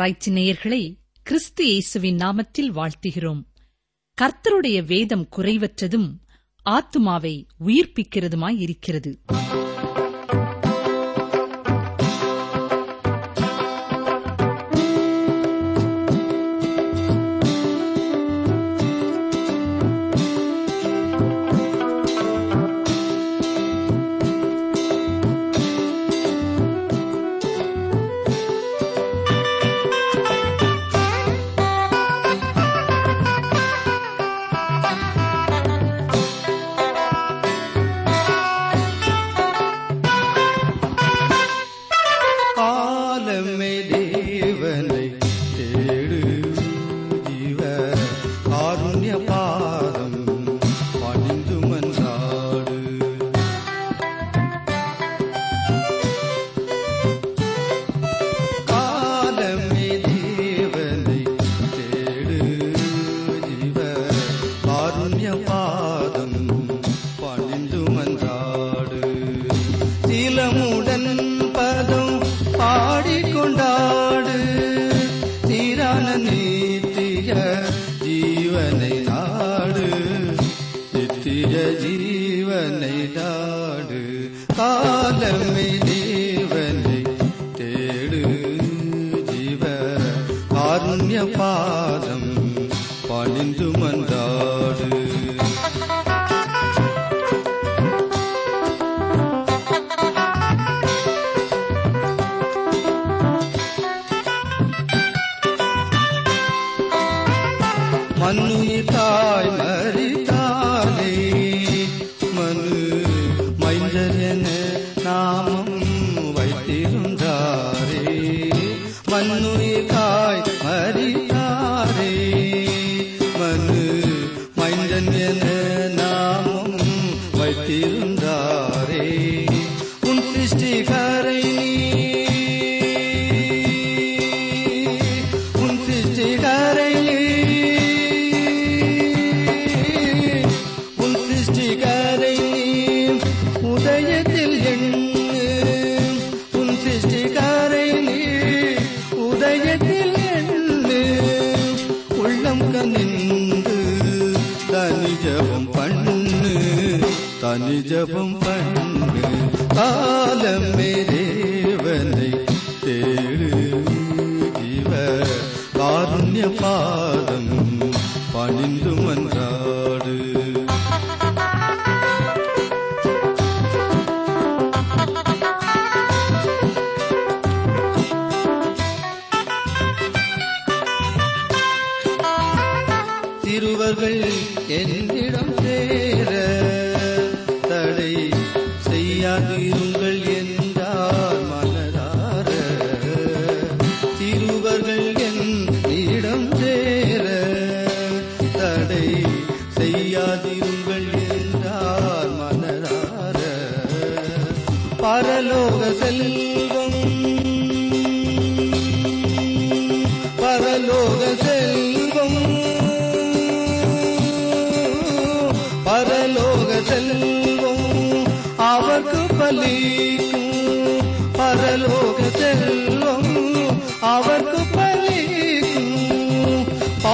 ஆராய்ச்சி நேயர்களை கிறிஸ்து இயேசுவின் நாமத்தில் வாழ்த்துகிறோம். கர்த்தருடைய வேதம் குறைவற்றதும் ஆத்துமாவை உயிர்ப்பிக்கிறதுமாயிருக்கிறது இருக்கிறது. नाम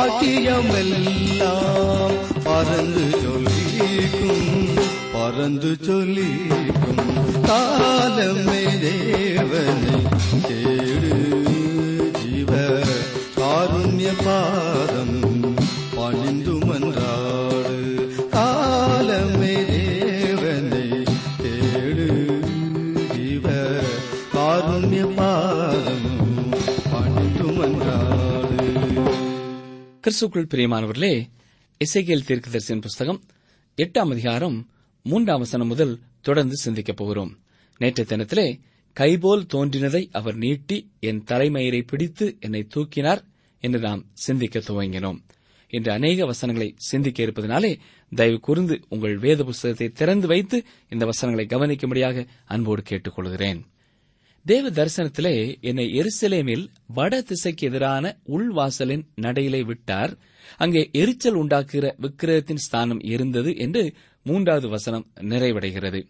வாக்கியமெல்லாம் பறந்து சொல்லிக்கும் பறந்து சொல்லிக்கும் காலமே தேவனை தேடு ஜீவ காருண்யப்பா கிறிஸ்துக்குள் பிரியமானவர்களே இசைகியல் தீர்க்கதரிசன் புஸ்தகம் எட்டாம் அதிகாரம் மூன்றாம் வசனம் முதல் தொடர்ந்து சிந்திக்கப் போகிறோம். நேற்றைய தினத்திலே கைபோல் தோன்றினதை அவர் நீட்டி என் தலைமயிரை பிடித்து என்னை தூக்கினார் என்று நாம் சிந்திக்க துவங்கினோம். என்று அநேக வசனங்களை சிந்திக்க இருப்பதனாலே தயவு கூர்ந்து உங்கள் வேத புஸ்தகத்தை திறந்து வைத்து இந்த வசனங்களை கவனிக்கும்படியாக அன்போடு கேட்டுக் கொள்கிறேன் தேவ தரிசனத்திலே என்னை எருசலேமில் வட திசைக்கு எதிரான உள்வாசலின் நடையிலே விட்டார். அங்கே எரிச்சல் உண்டாக்குகிற விக்கிரகத்தின் ஸ்தானம் இருந்தது என்று மூன்றாவது வசனம் நிறைவடைகிறது.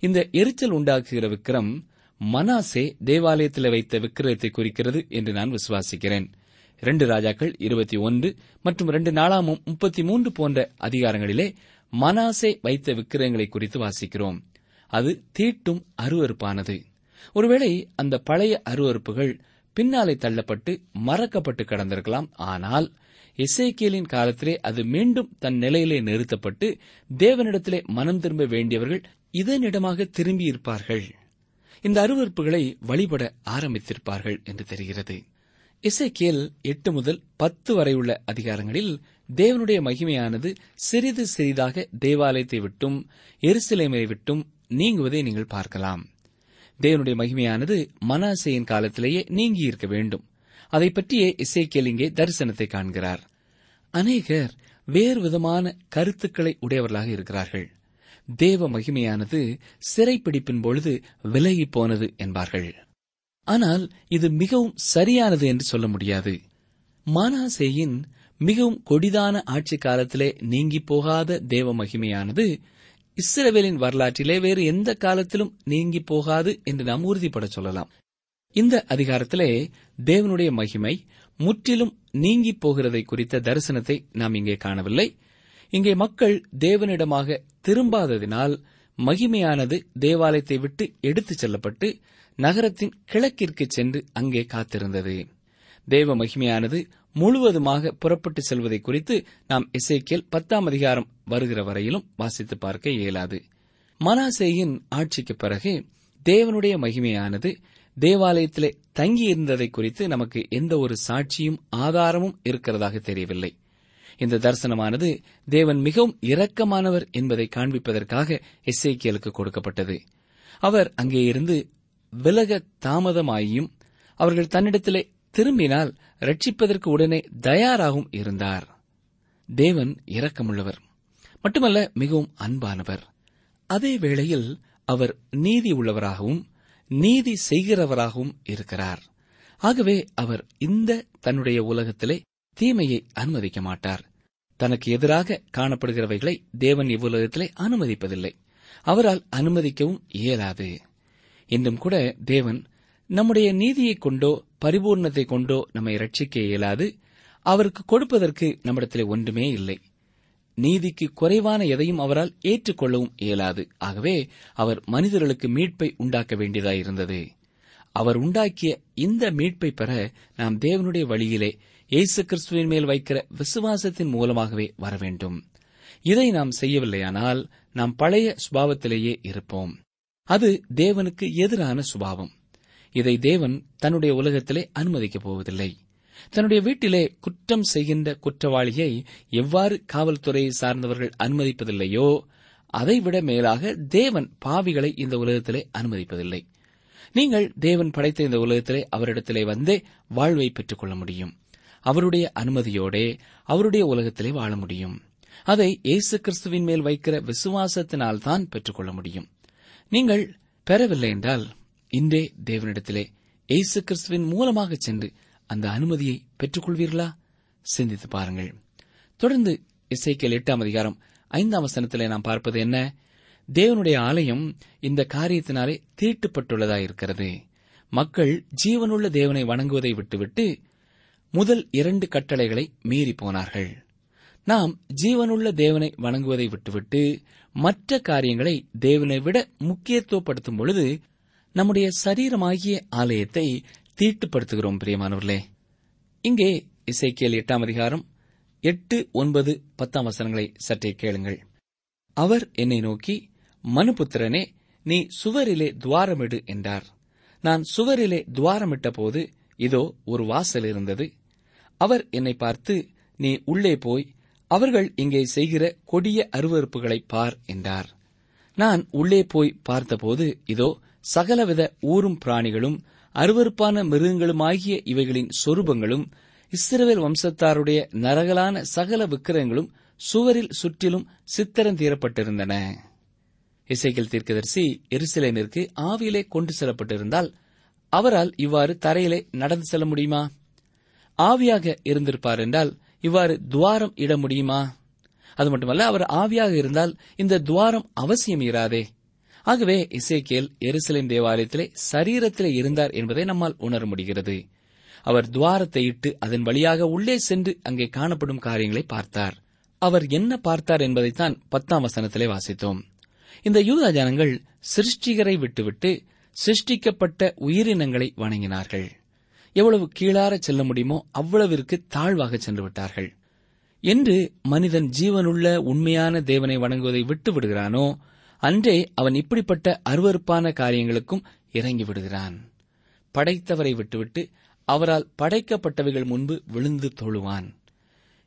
இந்த எரிச்சல் உண்டாக்குகிற விக்ரம் மனாசே தேவாலயத்தில் வைத்த விக்கிரகத்தை குறிக்கிறது என்று நான் விசுவாசிக்கிறேன். இரண்டு ராஜாக்கள் இருபத்தி ஒன்று மற்றும் இரண்டு நாளாமும் முப்பத்தி மூன்று போன்ற அதிகாரங்களிலே மனாசே வைத்த விக்கிரகங்களை குறித்து வாசிக்கிறோம். அது தீட்டும் அருவருப்பானது. ஒருவேளை அந்த பழைய அருவருப்புகள் பின்னாலே தள்ளப்பட்டு மறக்கப்பட்டு கடந்திருக்கலாம். ஆனால் எசேக்கியலின் காலத்திலே அது மீண்டும் தன் நிலையிலே நிறுத்தப்பட்டு தேவனிடத்திலே மனம் திரும்ப வேண்டியவர்கள் இதனிடமாக திரும்பியிருப்பார்கள். இந்த அருவருப்புகளை வழிபட ஆரம்பித்திருப்பார்கள் என்று தெரிகிறது. இசைக்கியல் எட்டு முதல் பத்து வரை உள்ள அதிகாரங்களில் தேவனுடைய மகிமையானது சிறிது சிறிதாக தேவாலயத்தை விட்டும் எருசலேமை விட்டும் நீங்குவதை நீங்கள் பார்க்கலாம். தேவனுடைய மகிமையானது மனாசையின் காலத்திலேயே நீங்கியிருக்க வேண்டும். அதை பற்றியே இசைக்கியல் இங்கே தரிசனத்தை காண்கிறார். அநேகர் வேறு விதமான கருத்துக்களை உடையவர்களாக இருக்கிறார்கள். தேவ மகிமையானது சிறைப்பிடிப்பின் பொழுது விலகி போனது என்பார்கள். ஆனால் இது மிகவும் சரியானது என்று சொல்ல முடியாது. மானாசேயின் மிகவும் கொடிதான ஆட்சி காலத்திலே நீங்கி போகாத தேவ மகிமையானது இஸ்ரவேலின் வரலாற்றிலே வேறு எந்த காலத்திலும் நீங்கி போகாது என்று நாம் உறுதிப்பட சொல்லலாம். இந்த அதிகாரத்திலே தேவனுடைய மகிமை முற்றிலும் நீங்கி போகிறதை குறித்த தரிசனத்தை நாம் இங்கே காணவில்லை. இங்கே மக்கள் தேவனிடமாக திரும்பாததினால் மகிமையானது தேவாலயத்தை விட்டு எடுத்துச் செல்லப்பட்டு நகரத்தின் கிழக்கிற்கு சென்று அங்கே காத்திருந்தது. தேவ மகிமையானது முழுவதுமாக புறப்பட்டு செல்வதை குறித்து நாம் இசைக்கியல் பத்தாம் அதிகாரம் வருகிற வரையிலும் வாசித்து பார்க்க இயலாது. மனாசேயின் ஆட்சிக்கு பிறகு தேவனுடைய மகிமையானது தேவாலயத்திலே தங்கியிருந்ததை குறித்து நமக்கு எந்த ஒரு சாட்சியும் ஆதாரமும் இருக்கிறதாக தெரியவில்லை. இந்த தரிசனமானது தேவன் மிகவும் இரக்கமானவர் என்பதை காண்பிப்பதற்காக இசைக்கியலுக்கு கொடுக்கப்பட்டது. அவர் அங்கே இருந்து விலக தாமதமாயும் அவர்கள் தன்னிடத்திலே திரும்பினால் ரட்சிப்பதற்கு உடனே தயாராகவும் இருந்தார். தேவன் இரக்கமுள்ளவர் மட்டுமல்ல மிகவும் அன்பானவர். அதே வேளையில் அவர் நீதி உள்ளவராகவும் நீதி செய்கிறவராகவும் இருக்கிறார். ஆகவே அவர் இந்த தன்னுடைய உலகத்திலே தீமையை அனுமதிக்க மாட்டார். தனக்கு எதிராக காணப்படுகிறவைகளை தேவன் இவ்வுலகத்திலே அனுமதிப்பதில்லை. அவரால் அனுமதிக்கவும் இயலாது. இன்றும் கூட தேவன் நம்முடைய நீதியைக் கொண்டோ பரிபூர்ணத்தை கொண்டோ நம்மை ரட்சிக்க இயலாது. அவருக்கு கொடுப்பதற்கு நம்மிடத்திலே ஒன்றுமே இல்லை. நீதிக்கு குறைவான எதையும் அவரால் ஏற்றுக்கொள்ளவும் இயலாது. ஆகவே அவர் மனிதர்களுக்கு மீட்பை உண்டாக்க வேண்டியதாயிருந்தது அவர் உண்டாக்கிய இந்த மீட்பை பெற நாம் தேவனுடைய வழியிலே இயேசு கிறிஸ்துவின் மேல் வைக்கிற விசுவாசத்தின் மூலமாகவே வர வேண்டும். இதை நாம் செய்யவில்லையானால் நாம் பழைய சுபாவத்திலேயே இருப்போம். அது தேவனுக்கு எதிரான சுபாவம். இதை தேவன் தன்னுடைய உலகத்திலே அனுமதிக்கப் போவதில்லை. தன்னுடைய வீட்டிலே குற்றம் செய்கின்ற குற்றவாளியை எவ்வாறு காவல்துறையை சார்ந்தவர்கள் அனுமதிப்பதில்லையோ அதைவிட மேலாக தேவன் பாவிகளை இந்த உலகத்திலே அனுமதிப்பதில்லை. நீங்கள் தேவன் படைத்த இந்த உலகத்திலே அவரிடத்திலே வந்தே வாழ்வை பெற்றுக் கொள்ள முடியும். அவருடைய அனுமதியோடே அவருடைய உலகத்திலே வாழ முடியும். அதை இயேசு கிறிஸ்துவின் மேல் வைக்கிற விசுவாசத்தினால் தான் பெற்றுக்கொள்ள முடியும். நீங்கள் பெறவில்லை என்றால் இன்றே தேவனிடத்திலே இயேசு கிறிஸ்துவின் மூலமாக சென்று அந்த அனுமதியை பெற்றுக்கொள்வீர்களா? சிந்தித்து பாருங்கள். தொடர்ந்து இசைக்கல் எட்டாம் அதிகாரம் ஐந்தாம் வசனத்திலே நாம் பார்ப்பது என்ன? தேவனுடைய ஆலயம் இந்த காரியத்தினாலே தீட்டுப்பட்டுள்ளதாயிருக்கிறது. மக்கள் ஜீவனுள்ள தேவனை வணங்குவதை விட்டுவிட்டு முதல் இரண்டு கட்டளைகளை மீறி போனார்கள். நாம் ஜீவனுள்ள தேவனை வணங்குவதை விட்டுவிட்டு மற்ற காரியங்களை தேவனை விட முக்கியத்துவப்படுத்தும் பொழுது நம்முடைய சரீரமாகிய ஆலயத்தை தீட்டுப்படுத்துகிறோம் பிரியமானவர்களே. இங்கே இசைக்கியல் எட்டாம் அதிகாரம் எட்டு ஒன்பது பத்தாம் வசனங்களை சற்றே கேளுங்கள். அவர் என்னை நோக்கி மனுபுத்திரனே நீ சுவரிலே துவாரமிடு என்றார். நான் சுவரிலே துவாரமிட்ட போது இதோ ஒரு வாசல் இருந்தது. அவர் என்னை பார்த்து நீ உள்ளே போய் அவர்கள் இங்கே செய்கிற கொடிய அருவறுப்புகளை பார் என்றார். நான் உள்ளே போய் பார்த்தபோது இதோ சகலவித ஊரும் பிராணிகளும் அருவருப்பான மிருகங்களுமாகிய இவைகளின் சொரூபங்களும் இஸ்ரவேல் வம்சத்தாருடைய நரகலான சகல விக்கிரகங்களும் சுவரில் சுற்றிலும் சித்திரம் தீரப்பட்டிருந்தன. இசைக்கல் தீர்க்கதரிசி எருசலேமிற்கு ஆவியிலே கொண்டு செல்லப்பட்டிருந்தால் அவரால் இவ்வாறு தரையிலே நடந்து செல்ல முடியுமா? ஆவியாக இருந்திருப்பார் என்றால் இவ்வாறு துவாரம் இட முடியுமா? அது மட்டுமல்ல அவர் ஆவியாக இருந்தால் இந்த துவாரம் அவசியம் இராதே ஆகவே இசைக்கேல் எருசலேம் தேவாலயத்திலே சரீரத்திலே இருந்தார் என்பதை நம்மால் உணர முடிகிறது. அவர் துவாரத்தை இட்டு அதன் வழியாக உள்ளே சென்று அங்கே காணப்படும் காரியங்களை பார்த்தார். அவர் என்ன பார்த்தார் என்பதைத்தான் பத்தாம் வசனத்திலே வாசித்தோம். இந்த யூதா ஜனங்கள் சிருஷ்டிகரை விட்டுவிட்டு சிருஷ்டிக்கப்பட்ட உயிரினங்களை வணங்கினார்கள். எவ்வளவு கீழார செல்ல முடியுமோ அவ்வளவிற்கு தாழ்வாக சென்று விட்டார்கள். என்று மனிதன் ஜீவனுள்ள உண்மையான தேவனை வணங்குவதை விட்டு விடுகிறானோ அன்றே அவன் இப்படிப்பட்ட அருவருப்பான காரியங்களுக்கும் இறங்கி விடுகிறான். படைத்தவரை விட்டுவிட்டு அவரால் படைக்கப்பட்டவைகள் முன்பு விழுந்து தொழுவான்.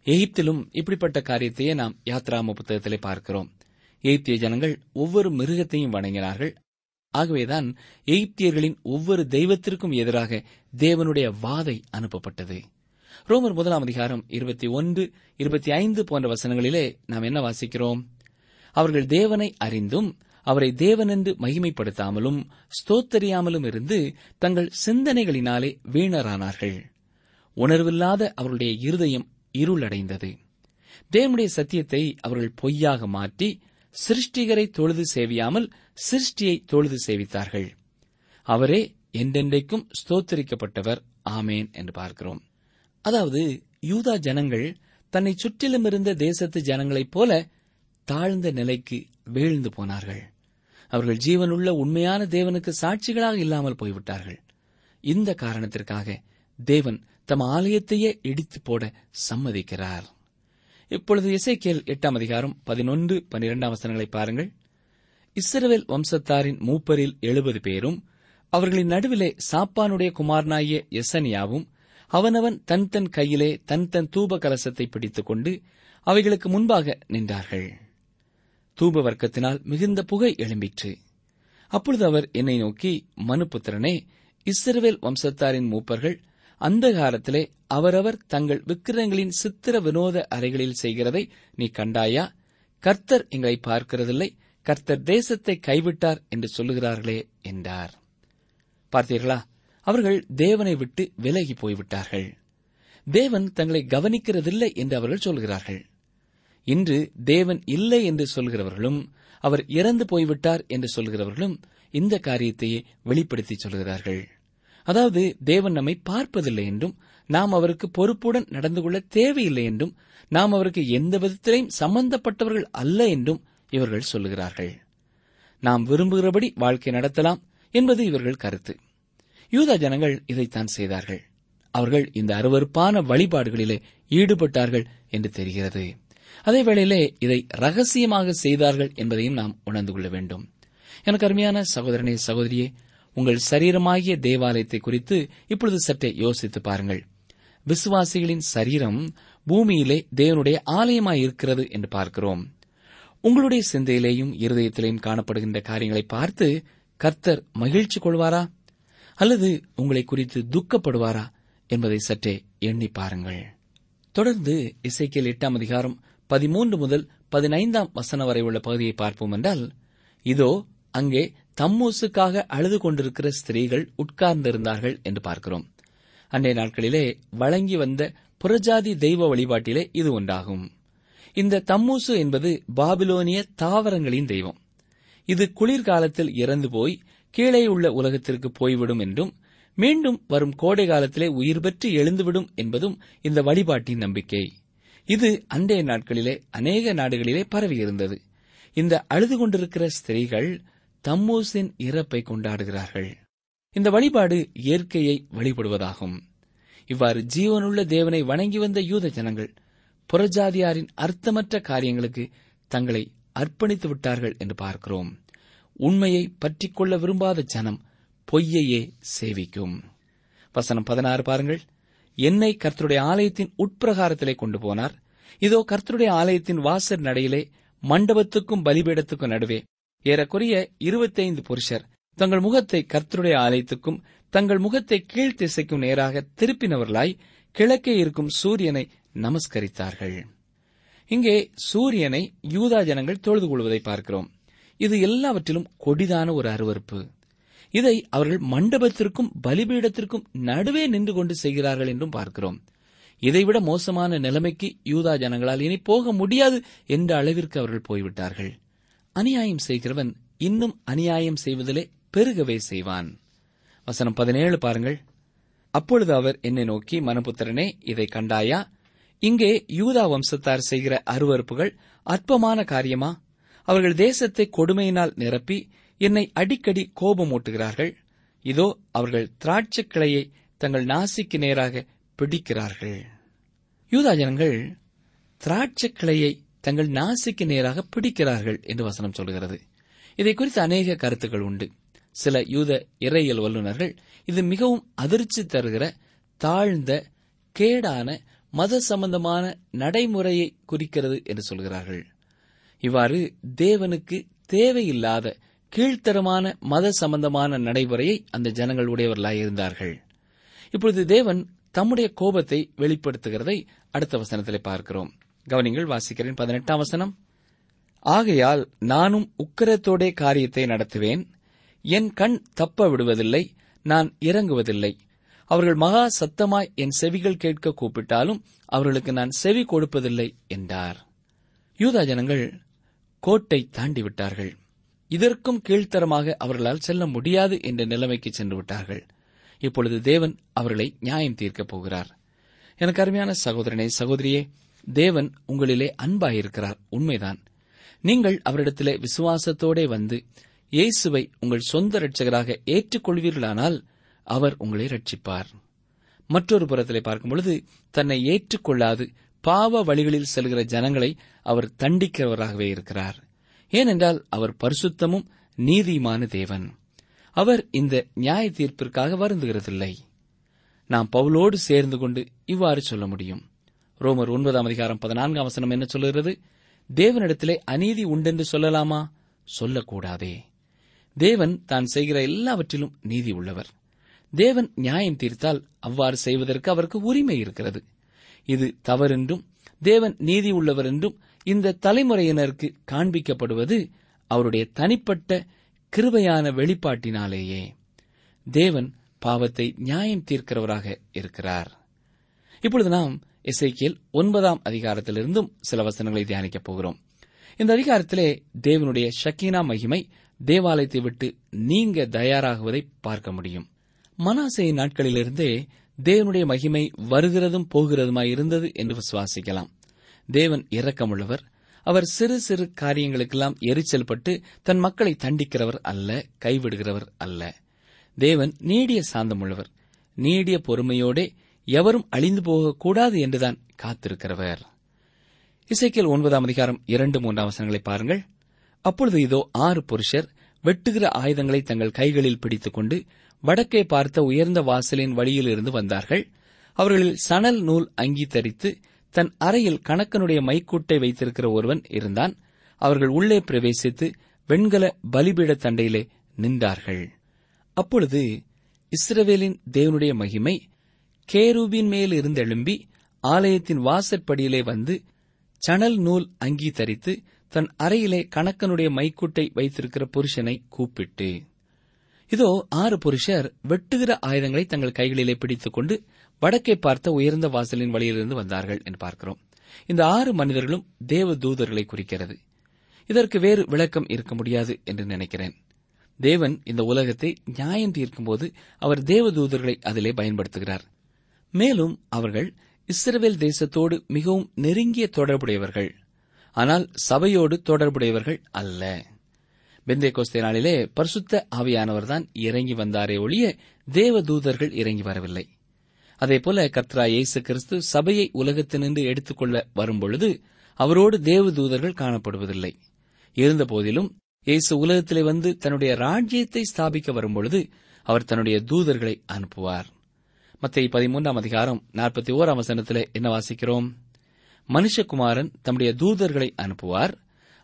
எகிப்திலும் இப்படிப்பட்ட காரியத்தையே நாம் யாத்ராம புத்தகத்திலே பார்க்கிறோம். எகிப்திய ஜனங்கள் ஒவ்வொரு மிருகத்தையும் வணங்கினார்கள். ஆகவேதான் எகிப்தியர்களின் ஒவ்வொரு தெய்வத்திற்கும் எதிராக தேவனுடைய வாதை அனுப்பப்பட்டது. ரோமர் முதலாம் அதிகாரம் இருபத்தி ஒன்று இருபத்தி ஐந்து போன்ற வசனங்களிலே நாம் என்ன வாசிக்கிறோம்? அவர்கள் தேவனை அறிந்தும் அவரை தேவனென்று மகிமைப்படுத்தாமலும் ஸ்தோத்தரியாமலும் இருந்து தங்கள் சிந்தனைகளினாலே வீணரானார்கள். உணர்வில்லாத அவருடைய இருதயம் இருளடைந்தது. தேவனுடைய சத்தியத்தை அவர்கள் பொய்யாக மாற்றி சிருஷ்டிகரை தொழுது சேவியாமல் சிருஷ்டியை தொழுது சேவித்தார்கள். அவரே என்றென்றைக்கும் ஸ்தோத்தரிக்கப்பட்டவர். ஆமேன் என்று பார்க்கிறோம். அதாவது யூதா ஜனங்கள் தன்னை சுற்றிலும் இருந்த தேசத்து ஜனங்களைப் போல தாழ்ந்த நிலைக்கு வீழ்ந்து போனார்கள். அவர்கள் ஜீவனுள்ள உண்மையான தேவனுக்கு சாட்சிகளாக இல்லாமல் போய்விட்டார்கள். இந்த காரணத்திற்காக தேவன் தம் ஆலயத்தையே இடித்து போட சம்மதிக்கிறார். இப்பொழுது இசைக்கேல் எட்டாம் அதிகாரம் பதினொன்று பனிரெண்டாம் வசனங்களை பாருங்கள். இஸ்ரவேல் வம்சத்தாரின் மூப்பரில் எழுபது பேரும் அவர்களின் நடுவிலே சாப்பானுடைய குமாரனாகிய எசனியாவும் அவனவன் தன் தன் கையிலே தன் தன் தூப கலசத்தை பிடித்துக் கொண்டு அவைகளுக்கு முன்பாக நின்றார்கள். தூப வர்க்கத்தினால் மிகுந்த புகை எழும்பிற்று. அப்பொழுது அவர் என்னை நோக்கி மனுபுத்திரனே இஸ்ரவேல் வம்சத்தாரின் மூப்பர்கள் அந்த காலத்திலே அவரவர் தங்கள் விக்கிரங்களின் சித்திர வினோத அறைகளில் செய்கிறதை நீ கண்டாயா? கர்த்தர் எங்களை பார்க்கிறதில்லை கர்த்தர் தேசத்தை கைவிட்டார் என்று சொல்லுகிறார்களே என்றார். பார்த்தீர்களா? அவர்கள் தேவனை விட்டு விலகி போய்விட்டார்கள். தேவன் தங்களை கவனிக்கிறதில்லை என்று அவர்கள் சொல்கிறார்கள். இன்று தேவன் இல்லை என்று சொல்கிறவர்களும் அவர் இறந்து போய்விட்டார் என்று சொல்கிறவர்களும் இந்த காரியத்தையே வெளிப்படுத்தி சொல்கிறார்கள். அதாவது தேவன் நம்மை பார்ப்பதில்லை என்றும் நாம் அவருக்கு பொறுப்புடன் நடந்து கொள்ள தேவையில்லை என்றும் நாம் அவருக்கு எந்த விதத்திலையும் சம்பந்தப்பட்டவர்கள் அல்ல என்றும் இவர்கள் சொல்லுகிறார்கள் நாம் விரும்புகிறபடி வாழ்க்கை நடத்தலாம் என்பது இவர்கள் கருத்து. யூதா ஜனங்கள் இதைத்தான் செய்தார்கள். அவர்கள் இந்த அருவருப்பான வழிபாடுகளிலே ஈடுபட்டார்கள் என்று தெரிகிறது. அதே வேளையிலே இதை ரகசியமாக செய்தார்கள் என்பதையும் நாம் உணர்ந்து கொள்ள வேண்டும். எனக்கு அருமையான சகோதரனே சகோதரியே உங்கள் சரீரமாகிய தேவாலயத்தை குறித்து இப்பொழுது சற்றே யோசித்து பாருங்கள். விசுவாசிகளின் சரீரம் பூமியிலே தேவனுடைய ஆலயமாய் இருக்கிறது என்று பார்க்கிறோம். உங்களுடைய சிந்தையிலேயும் இருதயத்திலேயும் காணப்படுகின்ற காரியங்களை பார்த்து கர்த்தர் மகிழ்ச்சி கொள்வாரா? அல்லது உங்களை குறித்து துக்கப்படுவாரா? என்பதை சற்றே எண்ணி பாருங்கள். தொடர்ந்து இசைக்கியல் எட்டாம் அதிகாரம் பதிமூன்று முதல் பதினைந்தாம் வசனம் வரை உள்ள பகுதியை பார்ப்போம் என்றால் இதோ அங்கே தம்மூசுக்காக அழுது கொண்டிருக்கிற ஸ்திரீகள் உட்கார்ந்திருந்தார்கள் என்று பார்க்கிறோம். அன்றைய நாட்களிலே வழங்கி வந்த புறஜாதி தெய்வ வழிபாட்டிலே இது ஒன்றாகும். இந்த தம்மூசு என்பது பாபிலோனிய தாவரங்களின் தெய்வம். இது குளிர்காலத்தில் இறந்து போய் கீழே உள்ள உலகத்திற்கு போய்விடும் என்றும் மீண்டும் வரும் கோடை காலத்திலே உயிர் பெற்று எழுந்துவிடும் என்பதும் இந்த வழிபாட்டின் நம்பிக்கை. இது அன்றைய நாட்களிலே அநேக நாடுகளிலே பரவியிருந்தது இந்த அழுது கொண்டிருக்கிற ஸ்திரீகள் தம்மூசின் இறப்பை கொண்டாடுகிறார்கள். இந்த வழிபாடு இயற்கையை வழிபடுவதாகும். இவ்வாறு ஜீவனுள்ள தேவனை வணங்கி வந்த யூத ஜனங்கள் புறஜாதியாரின் அர்த்தமற்ற காரியங்களுக்கு தங்களை அர்ப்பணித்து விட்டார்கள் என்று பார்க்கிறோம். உண்மையை பற்றிக்கொள்ள விரும்பாத ஜனம் பொய்யையே சேவிக்கும். வசனம் பதினாறு பாருங்கள். என்னை கர்த்தருடைய ஆலயத்தின் உட்பிரகாரத்திலே கொண்டு போனார். இதோ கர்த்தருடைய ஆலயத்தின் வாசற் நடையிலே மண்டபத்துக்கும் பலிபீடத்துக்கும் நடுவே ஏறக்குறைய இருபத்தைந்து புருஷர் தங்கள் முகத்தை கர்த்தருடைய ஆலயத்துக்கும் தங்கள் முகத்தை கீழ்த்திசைக்கும் நேராக திருப்பினவர்களாய் கிழக்கே இருக்கும் சூரியனை நமஸ்கரித்தார்கள். இங்கே சூரியனை யூதா ஜனங்கள் தொழுது கொள்வதை பார்க்கிறோம். இது எல்லாவற்றிலும் கொடிதான ஒரு அருவருப்பு. இதை அவர்கள் மண்டபத்திற்கும் பலிபீடத்திற்கும் நடுவே நின்று கொண்டு செய்கிறார்கள் என்றும் பார்க்கிறோம். இதைவிட மோசமான நிலைமைக்கு யூதா ஜனங்களால் இனி போக முடியாது என்ற அளவிற்கு அவர்கள் போய்விட்டார்கள். அநியாயம் செய்கிறவன் இன்னும் அநியாயம் செய்வதிலே பெருகவே செய்வான். வசனம் பதினேழு பாருங்கள். அப்பொழுது அவர் என்னை நோக்கி மனபுத்திரனே இதை கண்டாயா? இங்கே யூதா வம்சத்தார் செய்கிற அருவறுப்புகள் அற்பமான காரியமா? அவர்கள் தேசத்தை கொடுமையினால் நிரப்பி என்னை அடிக்கடி கோபமூட்டுகிறார்கள் இதோ அவர்கள் திராட்சைக் கிளையை தங்கள் நாசிக்கு நேராக பிடிக்கிறார்கள். யூதா ஜனங்கள் திராட்சைக் கிளையை தங்கள் நாசிக்கு நேராக பிடிக்கிறார்கள் என்று வசனம் சொல்கிறது. இதை குறித்து அநேக கருத்துக்கள் உண்டு. சில யூத இறையியல் வல்லுநர்கள் இது மிகவும் அதிர்ச்சி தருகிற தாழ்ந்த கேடான மத சம்பந்தமான நடைமுறையை குறிக்கிறது என்று சொல்கிறார்கள். இவ்வாறு தேவனுக்கு தேவையில்லாத கீழ்த்தரமான மத சம்பந்தமான நடைமுறையை அந்த ஜனங்கள் உடையவர்களாயிருந்தார்கள் இப்பொழுது தேவன் தம்முடைய கோபத்தை வெளிப்படுத்துகிறதை அடுத்த வசனத்தில் பார்க்கிறோம். கவனிங்கள் வாசிக்கிறேன் பதினெட்டாம் வசனம். ஆகையால் நானும் உக்கரத்தோடே காரியத்தை நடத்துவேன். என் கண் தப்ப விடுவதில்லை நான் இறங்குவதில்லை. அவர்கள் மகா சத்தமாய் என் செவிகள் கேட்க கூப்பிட்டாலும் அவர்களுக்கு நான் செவி கொடுப்பதில்லை என்றார். யூதா ஜனங்கள் கோட்டை தாண்டி விட்டார்கள் இதற்கும் கீழ்த்தரமாக அவர்களால் செல்ல முடியாது என்ற நிலைமைக்கு சென்று விட்டார்கள். இப்பொழுது தேவன் அவர்களை நியாயம் தீர்க்கப் போகிறார். எனக்கு அருமையான சகோதரனே சகோதரியே தேவன் உங்களிலே அன்பாயிருக்கிறார். உண்மைதான். நீங்கள் அவரிடத்திலே விசுவாசத்தோடே வந்து இயேசுவை உங்கள் சொந்த ரட்சகராக ஏற்றுக்கொள்வீர்களானால் அவர் உங்களை ரட்சிப்பார் மற்றொரு புறத்திலே பார்க்கும் பொழுது தன்னை ஏற்றுக்கொள்ளாது பாவ வழிகளில் செல்கிற ஜனங்களை அவர் தண்டிக்கிறவராகவே இருக்கிறார். ஏனென்றால் அவர் பரிசுத்தமும் நீதியுமான தேவன். அவர் இந்த நியாய தீர்ப்பிற்காக வருந்துகிறதில்லை. நாம் பவுலோடு சேர்ந்து கொண்டு இவ்வாறு சொல்ல முடியும். ரோமர் ஒன்பதாம் அதிகாரம் பதினான்காம் வசனம் என்ன சொல்லுகிறது? தேவனிடத்திலே அநீதி உண்டென்று சொல்லலாமா? சொல்லக்கூடாதே. தேவன் தான் செய்கிற எல்லாவற்றிலும் நீதி உள்ளவர். தேவன் நியாயம் தீர்த்தால் அவ்வாறு செய்வதற்கு அவருக்கு உரிமை இருக்கிறது. இது தவறென்றும் தேவன் நீதி உள்ளவர் என்றும் இந்த தலைமுறையினருக்கு காண்பிக்கப்படுவது அவருடைய தனிப்பட்ட கிருபையான வெளிப்பாட்டினாலேயே. தேவன் பாவத்தை நியாயம் தீர்க்கிறவராக இருக்கிறார். இப்பொழுது நாம் இசைக்கியல் ஒன்பதாம் அதிகாரத்திலிருந்தும் சில வசனங்களை தியானிக்கப் போகிறோம். இந்த அதிகாரத்திலே தேவனுடைய ஷக்கீனா மகிமை தேவாலயத்தை விட்டு நீங்க தயாராகுவதை பார்க்க முடியும். மனாசை நாட்களிலிருந்தே தேவனுடைய மகிமை வருகிறதும் போகிறதுமாய் இருந்தது என்று விசுவாசிக்கலாம். தேவன் இரக்கமுள்ளவர். அவர் சிறு சிறு காரியங்களுக்கெல்லாம் எரிச்சல் பட்டு தன் மக்களை தண்டிக்கிறவர் அல்ல கைவிடுகிறவர் அல்ல. தேவன் நீடிய சாந்தமுள்ளவர். நீடிய பொறுமையோடே எவரும் அழிந்து போகக்கூடாது என்றுதான் காத்திருக்கிறவர். இசைக்கியல் ஒன்பதாம் அதிகாரம் இரண்டு மூன்றாம் வசனங்களை பாருங்கள். அப்பொழுது இதோ ஆறு புருஷர் வெட்டுகிற ஆயுதங்களை தங்கள் கைகளில் பிடித்துக் கொண்டு வடக்கே பார்த்த உயர்ந்த வாசலின் வழியிலிருந்து வந்தார்கள். அவர்களில் சணல் நூல் அங்கீகரித்து தன் அறையில் கணக்கனுடைய மைக்கூட்டை வைத்திருக்கிற ஒருவன் இருந்தான். அவர்கள் உள்ளே பிரவேசித்து வெண்கல பலிபீட தண்டையிலே நின்றார்கள். அப்பொழுது இஸ்ரவேலின் தேவனுடைய மகிமை கேரூபின் மேல் இருந்தெழும்பி ஆலயத்தின் வாசற்படியிலே வந்து சணல் நூல் அங்கி தரித்து தன் அறையிலே கணக்கனுடைய மைக்கூட்டை வைத்திருக்கிற புருஷனை கூப்பிட்டு இதோ ஆறு புருஷர் வெட்டுகிற ஆயுதங்களை தங்கள் கைகளிலே பிடித்துக் கொண்டு வடக்கே பார்த்த உயர்ந்த வாசலின் வழியிலிருந்து வந்தார்கள் என்று பார்க்கிறோம். இந்த ஆறு மனிதர்களும் தேவ தூதர்களை குறிக்கிறது. இதற்கு வேறு விளக்கம் இருக்க முடியாது என்று நினைக்கிறேன். தேவன் இந்த உலகத்தை நியாயம் தீர்க்கும்போது அவர் தேவ தூதர்களை அதிலே பயன்படுத்துகிறார். மேலும் அவர்கள் இஸ்ரேல் தேசத்தோடு மிகவும் நெருங்கிய தொடர்புடையவர்கள். ஆனால் சபையோடு தொடர்புடையவர்கள் அல்ல. பெந்தே கோஸ்தே நாளிலே பரிசுத்த ஆவியானவர்தான் இறங்கி வந்தாரே ஒழிய தேவ தூதர்கள் இறங்கி வரவில்லை. அதேபோல கத்ரா இயேசு கிறிஸ்து சபையை உலகத்தினின்று எடுத்துக்கொள்ள வரும்பொழுது அவரோடு தேவ தூதர்கள் காணப்படுவதில்லை. இருந்தபோதிலும் இயேசு உலகத்திலே வந்து தன்னுடைய ராஜ்யத்தை ஸ்தாபிக்க வரும்பொழுது அவர் தன்னுடைய தூதர்களை அனுப்புவார். மத்திய பதிமூன்றாம் அதிகாரம் நாற்பத்தி ஓராம் வசனத்தில் என்ன வாசிக்கிறோம்? மனுஷகுமாரன் தம்முடைய தூதர்களை அனுப்புவார்.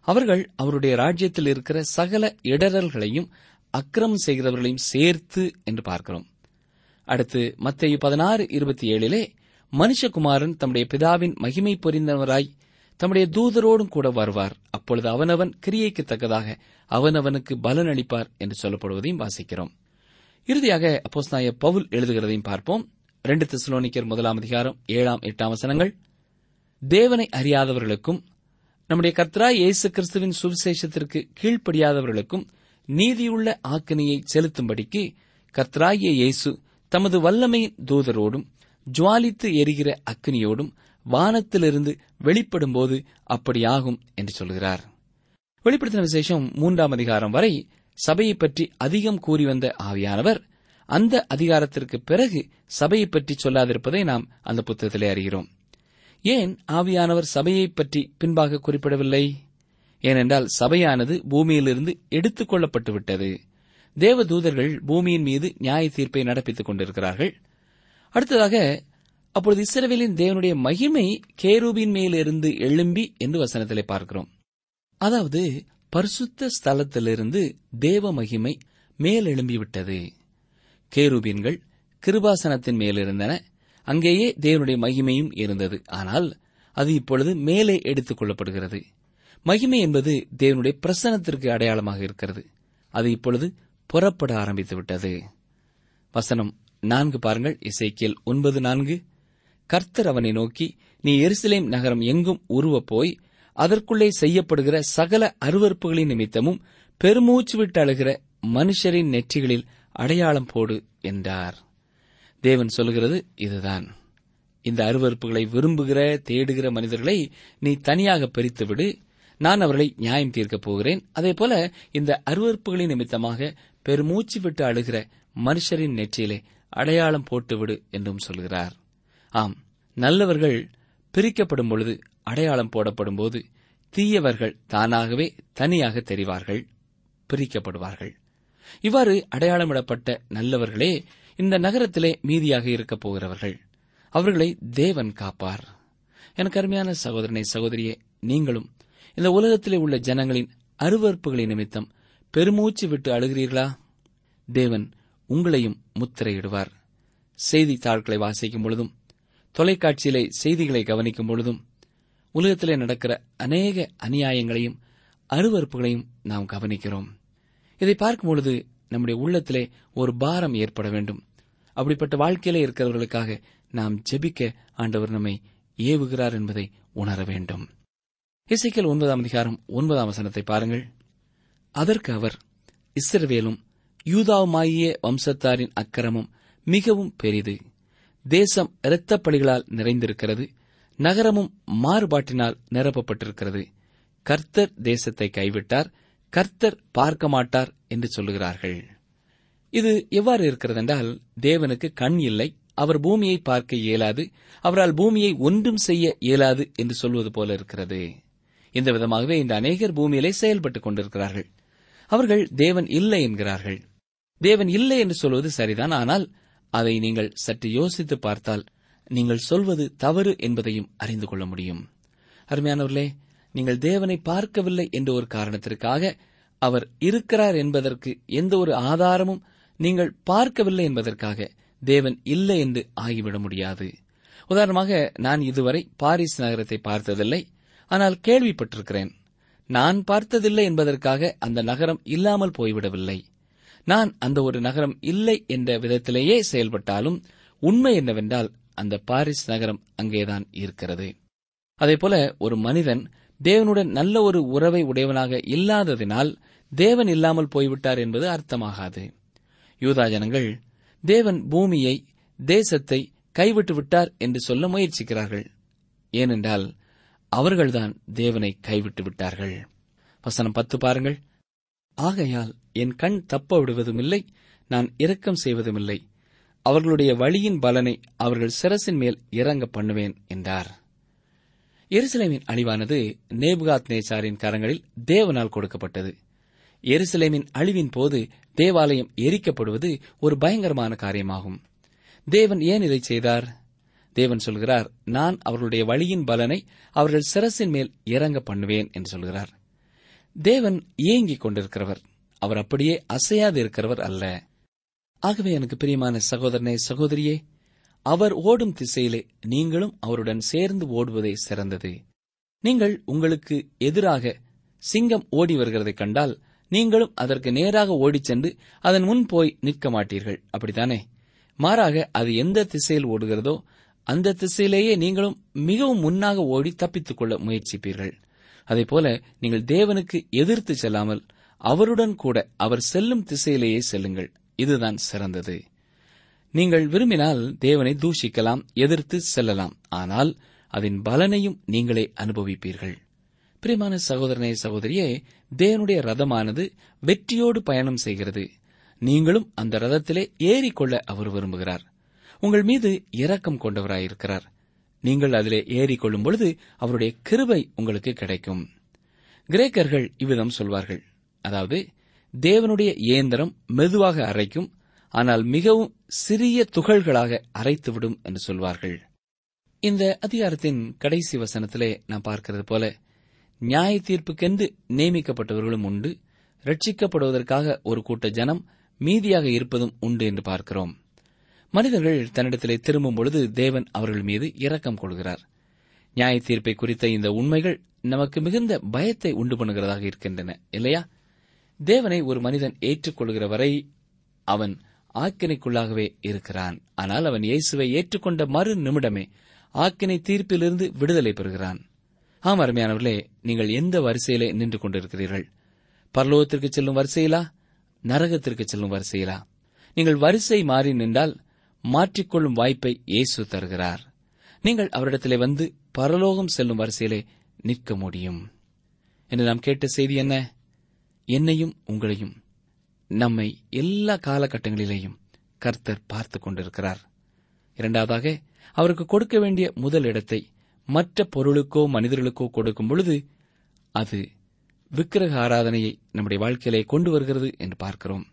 அவர்கள் அவருடைய ராஜ்யத்தில் இருக்கிற சகல இடரல்களையும் அக்கிரமம் செய்கிறவர்களையும் சேர்த்து என்று பார்க்கிறோம். அடுத்து மத்தேயு பதினாறு இருபத்தி ஏழிலே மனுஷகுமாரன் தம்முடைய பிதாவின் மகிமை பொறிந்தவராய் தம்முடைய தூதரோடும் கூட வருவார். அப்பொழுது அவனவன் கிரியைக்கு தக்கதாக அவனவனுக்கு பலன் அளிப்பார் என்று சொல்லப்படுவதையும் வாசிக்கிறோம். இறுதியாக அப்போஸ்தாய பவுல் எழுதுகிறதையும் பார்ப்போம். ரெண்டு திசுலோனிக்கர் முதலாம் அதிகாரம் ஏழாம் எட்டாம் வசனங்கள். தேவனை அறியாதவர்களுக்கும் நம்முடைய கர்த்தராய் இயேசு கிறிஸ்துவின் சுவிசேஷத்திற்கு கீழ்ப்படியாதவர்களுக்கும் நீதியுள்ள ஆக்கினையை செலுத்தும்படிக்கு கர்த்தராகிய இயேசு தமது வல்லமையின் தூதரோடும் ஜுவாலித்து எரிகிற அக்னியோடும் வானத்திலிருந்து வெளிப்படும்போது அப்படியாகும் என்று சொல்கிறார். வெளிப்படுத்தின விசேஷம் மூன்றாம் அதிகாரம் வரை சபையை பற்றி அதிகம் கூறி வந்த ஆவியானவர் அந்த அதிகாரத்திற்கு பிறகு சபையை பற்றி சொல்லாதிருப்பதை நாம் அந்த புத்தகத்திலே அறிகிறோம். ஏன் ஆவியானவர் சபையை பற்றி பின்பாக குறிப்பிடவில்லை? ஏனென்றால் சபையானது பூமியிலிருந்து எடுத்துக் கொள்ளப்பட்டுவிட்டது. தேவ தூதர்கள் பூமியின் மீது நியாய தீர்ப்பை நடப்பித்துக் கொண்டிருக்கிறார்கள். அடுத்ததாக அப்பொழுது இஸ்ரவேலின் தேவனுடைய மகிமை கேரூபின் மேலிருந்து எழும்பி என்று வசனத்திலே பார்க்கிறோம். அதாவது பரிசுத்த ஸ்தலத்திலிருந்து தேவ மகிமை மேலெழும்பிவிட்டது கேருபீன்கள் கிருபாசனத்தின் மேலிருந்தன அங்கேயே தேவனுடைய மகிமையும் இருந்தது. ஆனால் அது இப்பொழுது மேலே எடுத்துக் கொள்ளப்படுகிறது. மகிமை என்பது தேவனுடைய பிரசனத்திற்கு அடையாளமாக இருக்கிறது. அது இப்பொழுது புறப்பட ஆரம்பித்து விட்டது வசனம் நான்கு பாருங்கள் இசைக்கியல் ஒன்பது நான்கு. கர்த்தர் அவனை நோக்கி நீ எருசலேம் நகரம் எங்கும் உருவப் போய் அதற்குள்ளே செய்யப்படுகிற சகல அருவறுப்புகளின் நிமித்தமும் பெருமூச்சு விட்டு அழுகிற மனுஷரின் நெற்றிகளில் அடையாளம் போடு என்றார். தேவன் சொல்லுகிறது இதுதான். இந்த அருவறுப்புகளை விரும்புகிற தேடுகிற மனிதர்களை நீ தனியாக பிரித்துவிடு. நான் அவர்களை நியாயம் தீர்க்கப் போகிறேன். அதேபோல இந்த அருவறுப்புகளின் நிமித்தமாக பெருமூச்சு விட்டு அழுகிற மனுஷரின் நெற்றியிலே அடையாளம் போட்டுவிடு என்றும் சொல்கிறார். ஆம் நல்லவர்கள் பிரிக்கப்படும் பொழுது அடையாளம் போடப்படும் போது தீயவர்கள் தானாகவே தனியாக தெரிவார்கள் பிரிக்கப்படுவார்கள். இவ்வாறு அடையாளமிடப்பட்ட நல்லவர்களே இந்த நகரத்திலே மீதியாக இருக்கப் போகிறவர்கள். அவர்களை தேவன் காப்பார். எனக்கு அருமையான சகோதரனை சகோதரியே நீங்களும் இந்த உலகத்திலே உள்ள ஜனங்களின் அருவறுப்புகளின் நிமித்தம் பெருமூச்சு விட்டு அழுகிறீர்களா? தேவன் உங்களையும் முத்திரையிடுவார். செய்தித்தாள்களை வாசிக்கும் பொழுதும் தொலைக்காட்சியிலே செய்திகளை கவனிக்கும் பொழுதும் உலகத்திலே நடக்கிற அநேக அநியாயங்களையும் அருவறுப்புகளையும் நாம் கவனிக்கிறோம். இதை பார்க்கும் பொழுது நம்முடைய உள்ளத்திலே ஒரு பாரம் ஏற்பட வேண்டும். அப்படிப்பட்ட வாழ்க்கையிலே இருக்கிறவர்களுக்காக நாம் ஜெபிக்க ஆண்டவர் நம்மை ஏவுகிறார் என்பதை உணர வேண்டும். இசைக்கல் ஒன்பதாம் அதிகாரம் ஒன்பதாம் வசனத்தை பாருங்கள். அதற்கு அவர் இஸ்ரவேலும் யூதாவுமாகிய வம்சத்தாரின் அக்கிரமம் மிகவும் பெரிது. தேசம் இரத்தப்பலிகளால் நிறைந்திருக்கிறது. நகரமும் மாறுபாட்டினால் நிரப்பப்பட்டிருக்கிறது. கர்த்தர் தேசத்தை கைவிட்டார். கர்த்தர் பார்க்க மாட்டார் என்று சொல்லுகிறார்கள். இது எவ்வாறு இருக்கிறதென்றால் தேவனுக்கு கண் இல்லை. அவர் பூமியை பார்க்க இயலாது. அவரால் பூமியை ஒன்றும் செய்ய இயலாது என்று சொல்வது போல இருக்கிறது. இந்த விதமாகவே இந்த அநேகர் பூமியிலே செயல்பட்டுக் கொண்டிருக்கிறார்கள். அவர்கள் தேவன் இல்லை என்கிறார்கள். தேவன் இல்லை என்று சொல்வது சரிதான் ஆனால் அதை நீங்கள் சற்று யோசித்து பார்த்தால் நீங்கள் சொல்வது தவறு என்பதையும் அறிந்து கொள்ள முடியும். அருமையானவர்களே நீங்கள் தேவனை பார்க்கவில்லை என்ற ஒரு காரணத்திற்காக அவர் இருக்கிறார் என்பதற்கு எந்த ஒரு ஆதாரமும் நீங்கள் பார்க்கவில்லை என்பதற்காக தேவன் இல்லை என்று ஆகிவிட முடியாது. உதாரணமாக நான் இதுவரை பாரிஸ் நகரத்தை பார்த்ததில்லை ஆனால் கேள்விப்பட்டிருக்கிறேன். நான் பார்த்ததில்லை என்பதற்காக அந்த நகரம் இல்லாமல் போய்விடவில்லை. நான் அந்த ஒரு நகரம் இல்லை என்ற விதத்திலேயே செயல்பட்டாலும் உண்மை என்னவென்றால் அந்த பாரிஸ் நகரம் அங்கேதான் இருக்கிறது. அதேபோல ஒரு மனிதன் தேவனுடன் நல்ல ஒரு உறவை உடையவனாக இல்லாததினால் தேவன் இல்லாமல் போய்விட்டார் என்பது அர்த்தமாகாது. யூதா ஜனங்கள் தேவன் பூமியை தேசத்தை கைவிட்டு விட்டார் என்று சொல்ல முயற்சிக்கிறார்கள். ஏனென்றால் அவர்கள்தான் தேவனை கைவிட்டு விட்டார்கள். வசனம் பத்து பாருங்கள். ஆகையால் என் கண் தப்ப விடுவதுமில்லை நான் இரக்கம் செய்வதுமில்லை. அவர்களுடைய வழியின் பலனை அவர்கள் சிரசின் மேல் இறங்க பண்ணுவேன் என்றார். எருசலேமின் அழிவானது நேபுகாத் நேசாரின் கரங்களில் தேவனால் கொடுக்கப்பட்டது. எருசலேமின் அழிவின் போது தேவாலயம் எரிக்கப்படுவது ஒரு பயங்கரமான காரியமாகும். தேவன் ஏன் இதை செய்தார்? தேவன் சொல்கிறார் நான் அவர்களுடைய வழியின் பலனை அவர்கள் சிரசின் மேல் இறங்க பண்ணுவேன் என்று சொல்கிறார். தேவன் இயங்கிக் கொண்டிருக்கிறவர். அவர் அப்படியே அசையாது இருக்கிறவர் அல்ல. ஆகவே எனக்கு பிரியமான சகோதரனே சகோதரியே அவர் ஓடும் திசையிலே நீங்களும் அவருடன் சேர்ந்து ஓடுவதே சிறந்தது. நீங்கள் உங்களுக்கு எதிராக சிங்கம் ஓடி வருகிறதைக் கண்டால் நீங்களும் அதற்கு நேராக ஓடிச் சென்று அதன் முன் போய் நிற்க மாட்டீர்கள். அப்படித்தானே? மாறாக அது எந்த திசையில் ஓடுகிறதோ அந்த திசையிலேயே நீங்களும் மிகவும் முன்னாக ஓடி தப்பித்துக் கொள்ள முயற்சிப்பீர்கள். அதேபோல நீங்கள் தேவனுக்கு எதிர்த்து செல்லாமல் அவருடன் கூட அவர் செல்லும் திசையிலேயே செல்லுங்கள். இதுதான் சிறந்தது. நீங்கள் விரும்பினால் தேவனை தூஷிக்கலாம் எதிர்த்து செல்லலாம். ஆனால் அதன் பலனையும் நீங்களே அனுபவிப்பீர்கள். பிரியமான சகோதரனே சகோதரியே தேவனுடைய ரதமானது வெற்றியோடு பயணம் செய்கிறது. நீங்களும் அந்த ரதத்திலே ஏறிக்கொள்ள அவர் விரும்புகிறார். உங்கள் மீது இரக்கம் கொண்டவராயிருக்கிறார். நீங்கள் அதிலே ஏறிக்கொள்ளும் பொழுது அவருடைய கிருபை உங்களுக்கு கிடைக்கும். கிரேக்கர்கள் இவ்விதம் சொல்வார்கள். அதாவது தேவனுடைய இயந்திரம் மெதுவாக அரைக்கும் ஆனால் மிகவும் சிறிய துகள்களாக அரைத்துவிடும் என்று சொல்வார்கள். இந்த அதிகாரத்தின் கடைசி வசனத்திலே நான் பார்க்கிறது போல நியாய தீர்ப்புக்கென்று நியமிக்கப்பட்டவர்களும் உண்டு ரட்சிக்கப்படுவதற்காக ஒரு கூட்ட ஜனம் மீதியாக இருப்பதும் உண்டு என்று பார்க்கிறோம். மனிதர்கள் தன்னிடத்திலே திரும்பும் பொழுது தேவன் அவர்கள் மீது இரக்கம் கொள்கிறார். நியாய தீர்ப்பை குறித்த இந்த உண்மைகள் நமக்கு மிகுந்த பயத்தை உண்டு பண்ணுகிறதாக இருக்கின்றன இல்லையா? தேவனை ஒரு மனிதன் ஏற்றுக்கொள்கிற வரை அவன் ஆக்கினைக்குள்ளாகவே இருக்கிறான். ஆனால் அவன் இயேசுவை ஏற்றுக்கொண்ட மறு நிமிடமே ஆக்கினை தீர்ப்பிலிருந்து விடுதலை பெறுகிறான். ஆம் அருமையானவர்களே நீங்கள் எந்த வரிசையிலே நின்று கொண்டிருக்கிறீர்கள்? பரலோகத்திற்கு செல்லும் வரிசையிலா? நரகத்திற்கு செல்லும் வரிசையிலா? நீங்கள் வரிசை மாறி நின்றால் மாற்றிக்கொள்ளும் வாய்ப்பை இயேசு தருகிறார். நீங்கள் அவரிடத்திலே வந்து பரலோகம் செல்லும் வரிசையிலே நிற்க முடியும். என்று நாம் கேட்ட செய்தி என்ன? என்னையும் உங்களையும் நம்மை எல்லா காலகட்டங்களிலேயும் கர்த்தர் பார்த்துக் கொண்டிருக்கிறார். இரண்டாவதாக அவருக்கு கொடுக்க வேண்டிய முதல் இடத்தை மற்ற பொருளுக்கோ மனிதர்களுக்கோ கொடுக்கும் பொழுது அது விக்கிரக ஆராதனையை நம்முடைய வாழ்க்கையிலே கொண்டு வருகிறது என்று பார்க்கிறோம்.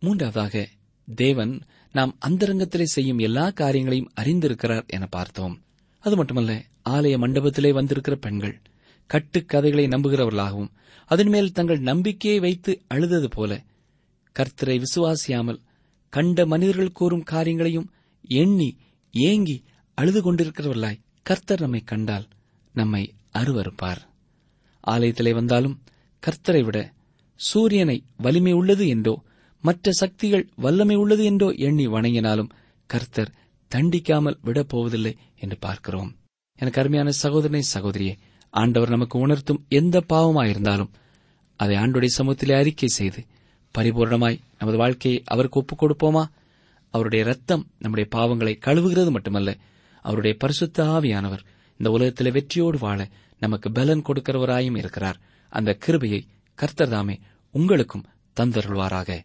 மூன்றாவதாக தேவன் நாம் அந்தரங்கத்திலே செய்யும் எல்லா காரியங்களையும் அறிந்திருக்கிறார் என பார்த்தோம். அது மட்டுமல்ல ஆலய மண்டபத்திலே வந்திருக்கிற பெண்கள் கட்டுக்கதைகளை நம்புகிறவர்களாகவும் அதன்மேல் தங்கள் நம்பிக்கையை வைத்து அழுதது போல கர்த்தரை விசுவாசியாமல் கண்ட மனிதர்கள் கூறும் காரியங்களையும் எண்ணி ஏங்கி அழுது கொண்டிருக்கிறவர்களாய் கர்த்தர் நம்மை கண்டால் நம்மை அருவறுப்பார் ஆலயத்திலே வந்தாலும் கர்த்தரை விட சூரியனை வலிமை உள்ளது என்றோ மற்ற சக்திகள் வல்லமை உள்ளது என்றோ எண்ணி வணங்கினாலும் கர்த்தர் தண்டிக்காமல் விடப் போவதில்லை என்று பார்க்கிறோம். எனக்கு அருமையான சகோதரனை சகோதரியே ஆண்டவர் நமக்கு உணர்த்தும் எந்த பாவமாயிருந்தாலும் அதை ஆண்டுடைய சமூகத்திலே அறிக்கை செய்து பரிபூர்ணமாய் நமது வாழ்க்கையை அவருக்கு ஒப்புக் கொடுப்போமா? அவருடைய ரத்தம் நம்முடைய பாவங்களை கழுவுகிறது மட்டுமல்ல அவருடைய பரிசுத்த ஆவியானவர் இந்த உலகத்தில் வெற்றியோடு வாழ நமக்கு பலன் கொடுக்கிறவராயும் இருக்கிறார். அந்த கிருபையை கர்த்தர் தாமே உங்களுக்கும் தந்தருள்வாராக.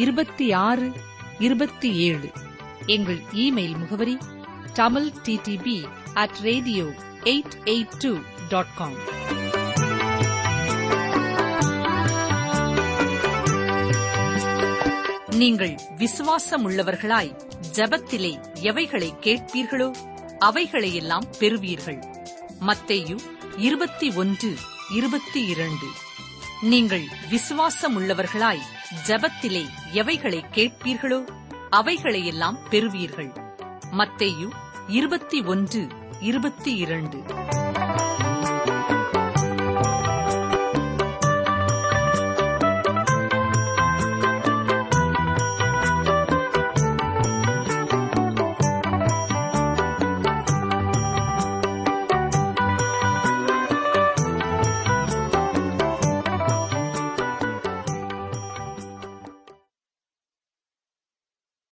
இருபத்தி ஆறு இருபத்தி ஏழு. எங்கள் இமெயில் முகவரி Tamil DTP at radio eight eight two dot com நீங்கள் விசுவாசம் உள்ளவர்களாய் ஜெபத்திலே எவைகளை கேட்பீர்களோ அவைகளையெல்லாம் பெறுவீர்கள். மத்தேயு இருபத்தி ஒன்று இருபத்தி இரண்டு. நீங்கள் விசுவாசம் உள்ளவர்களாய் ஜெபத்திலே எவைகளை கேட்பீர்களோ அவைகளையெல்லாம் பெறுவீர்கள். மத்தேயு இருபத்தி ஒன்று இருபத்தி இரண்டு.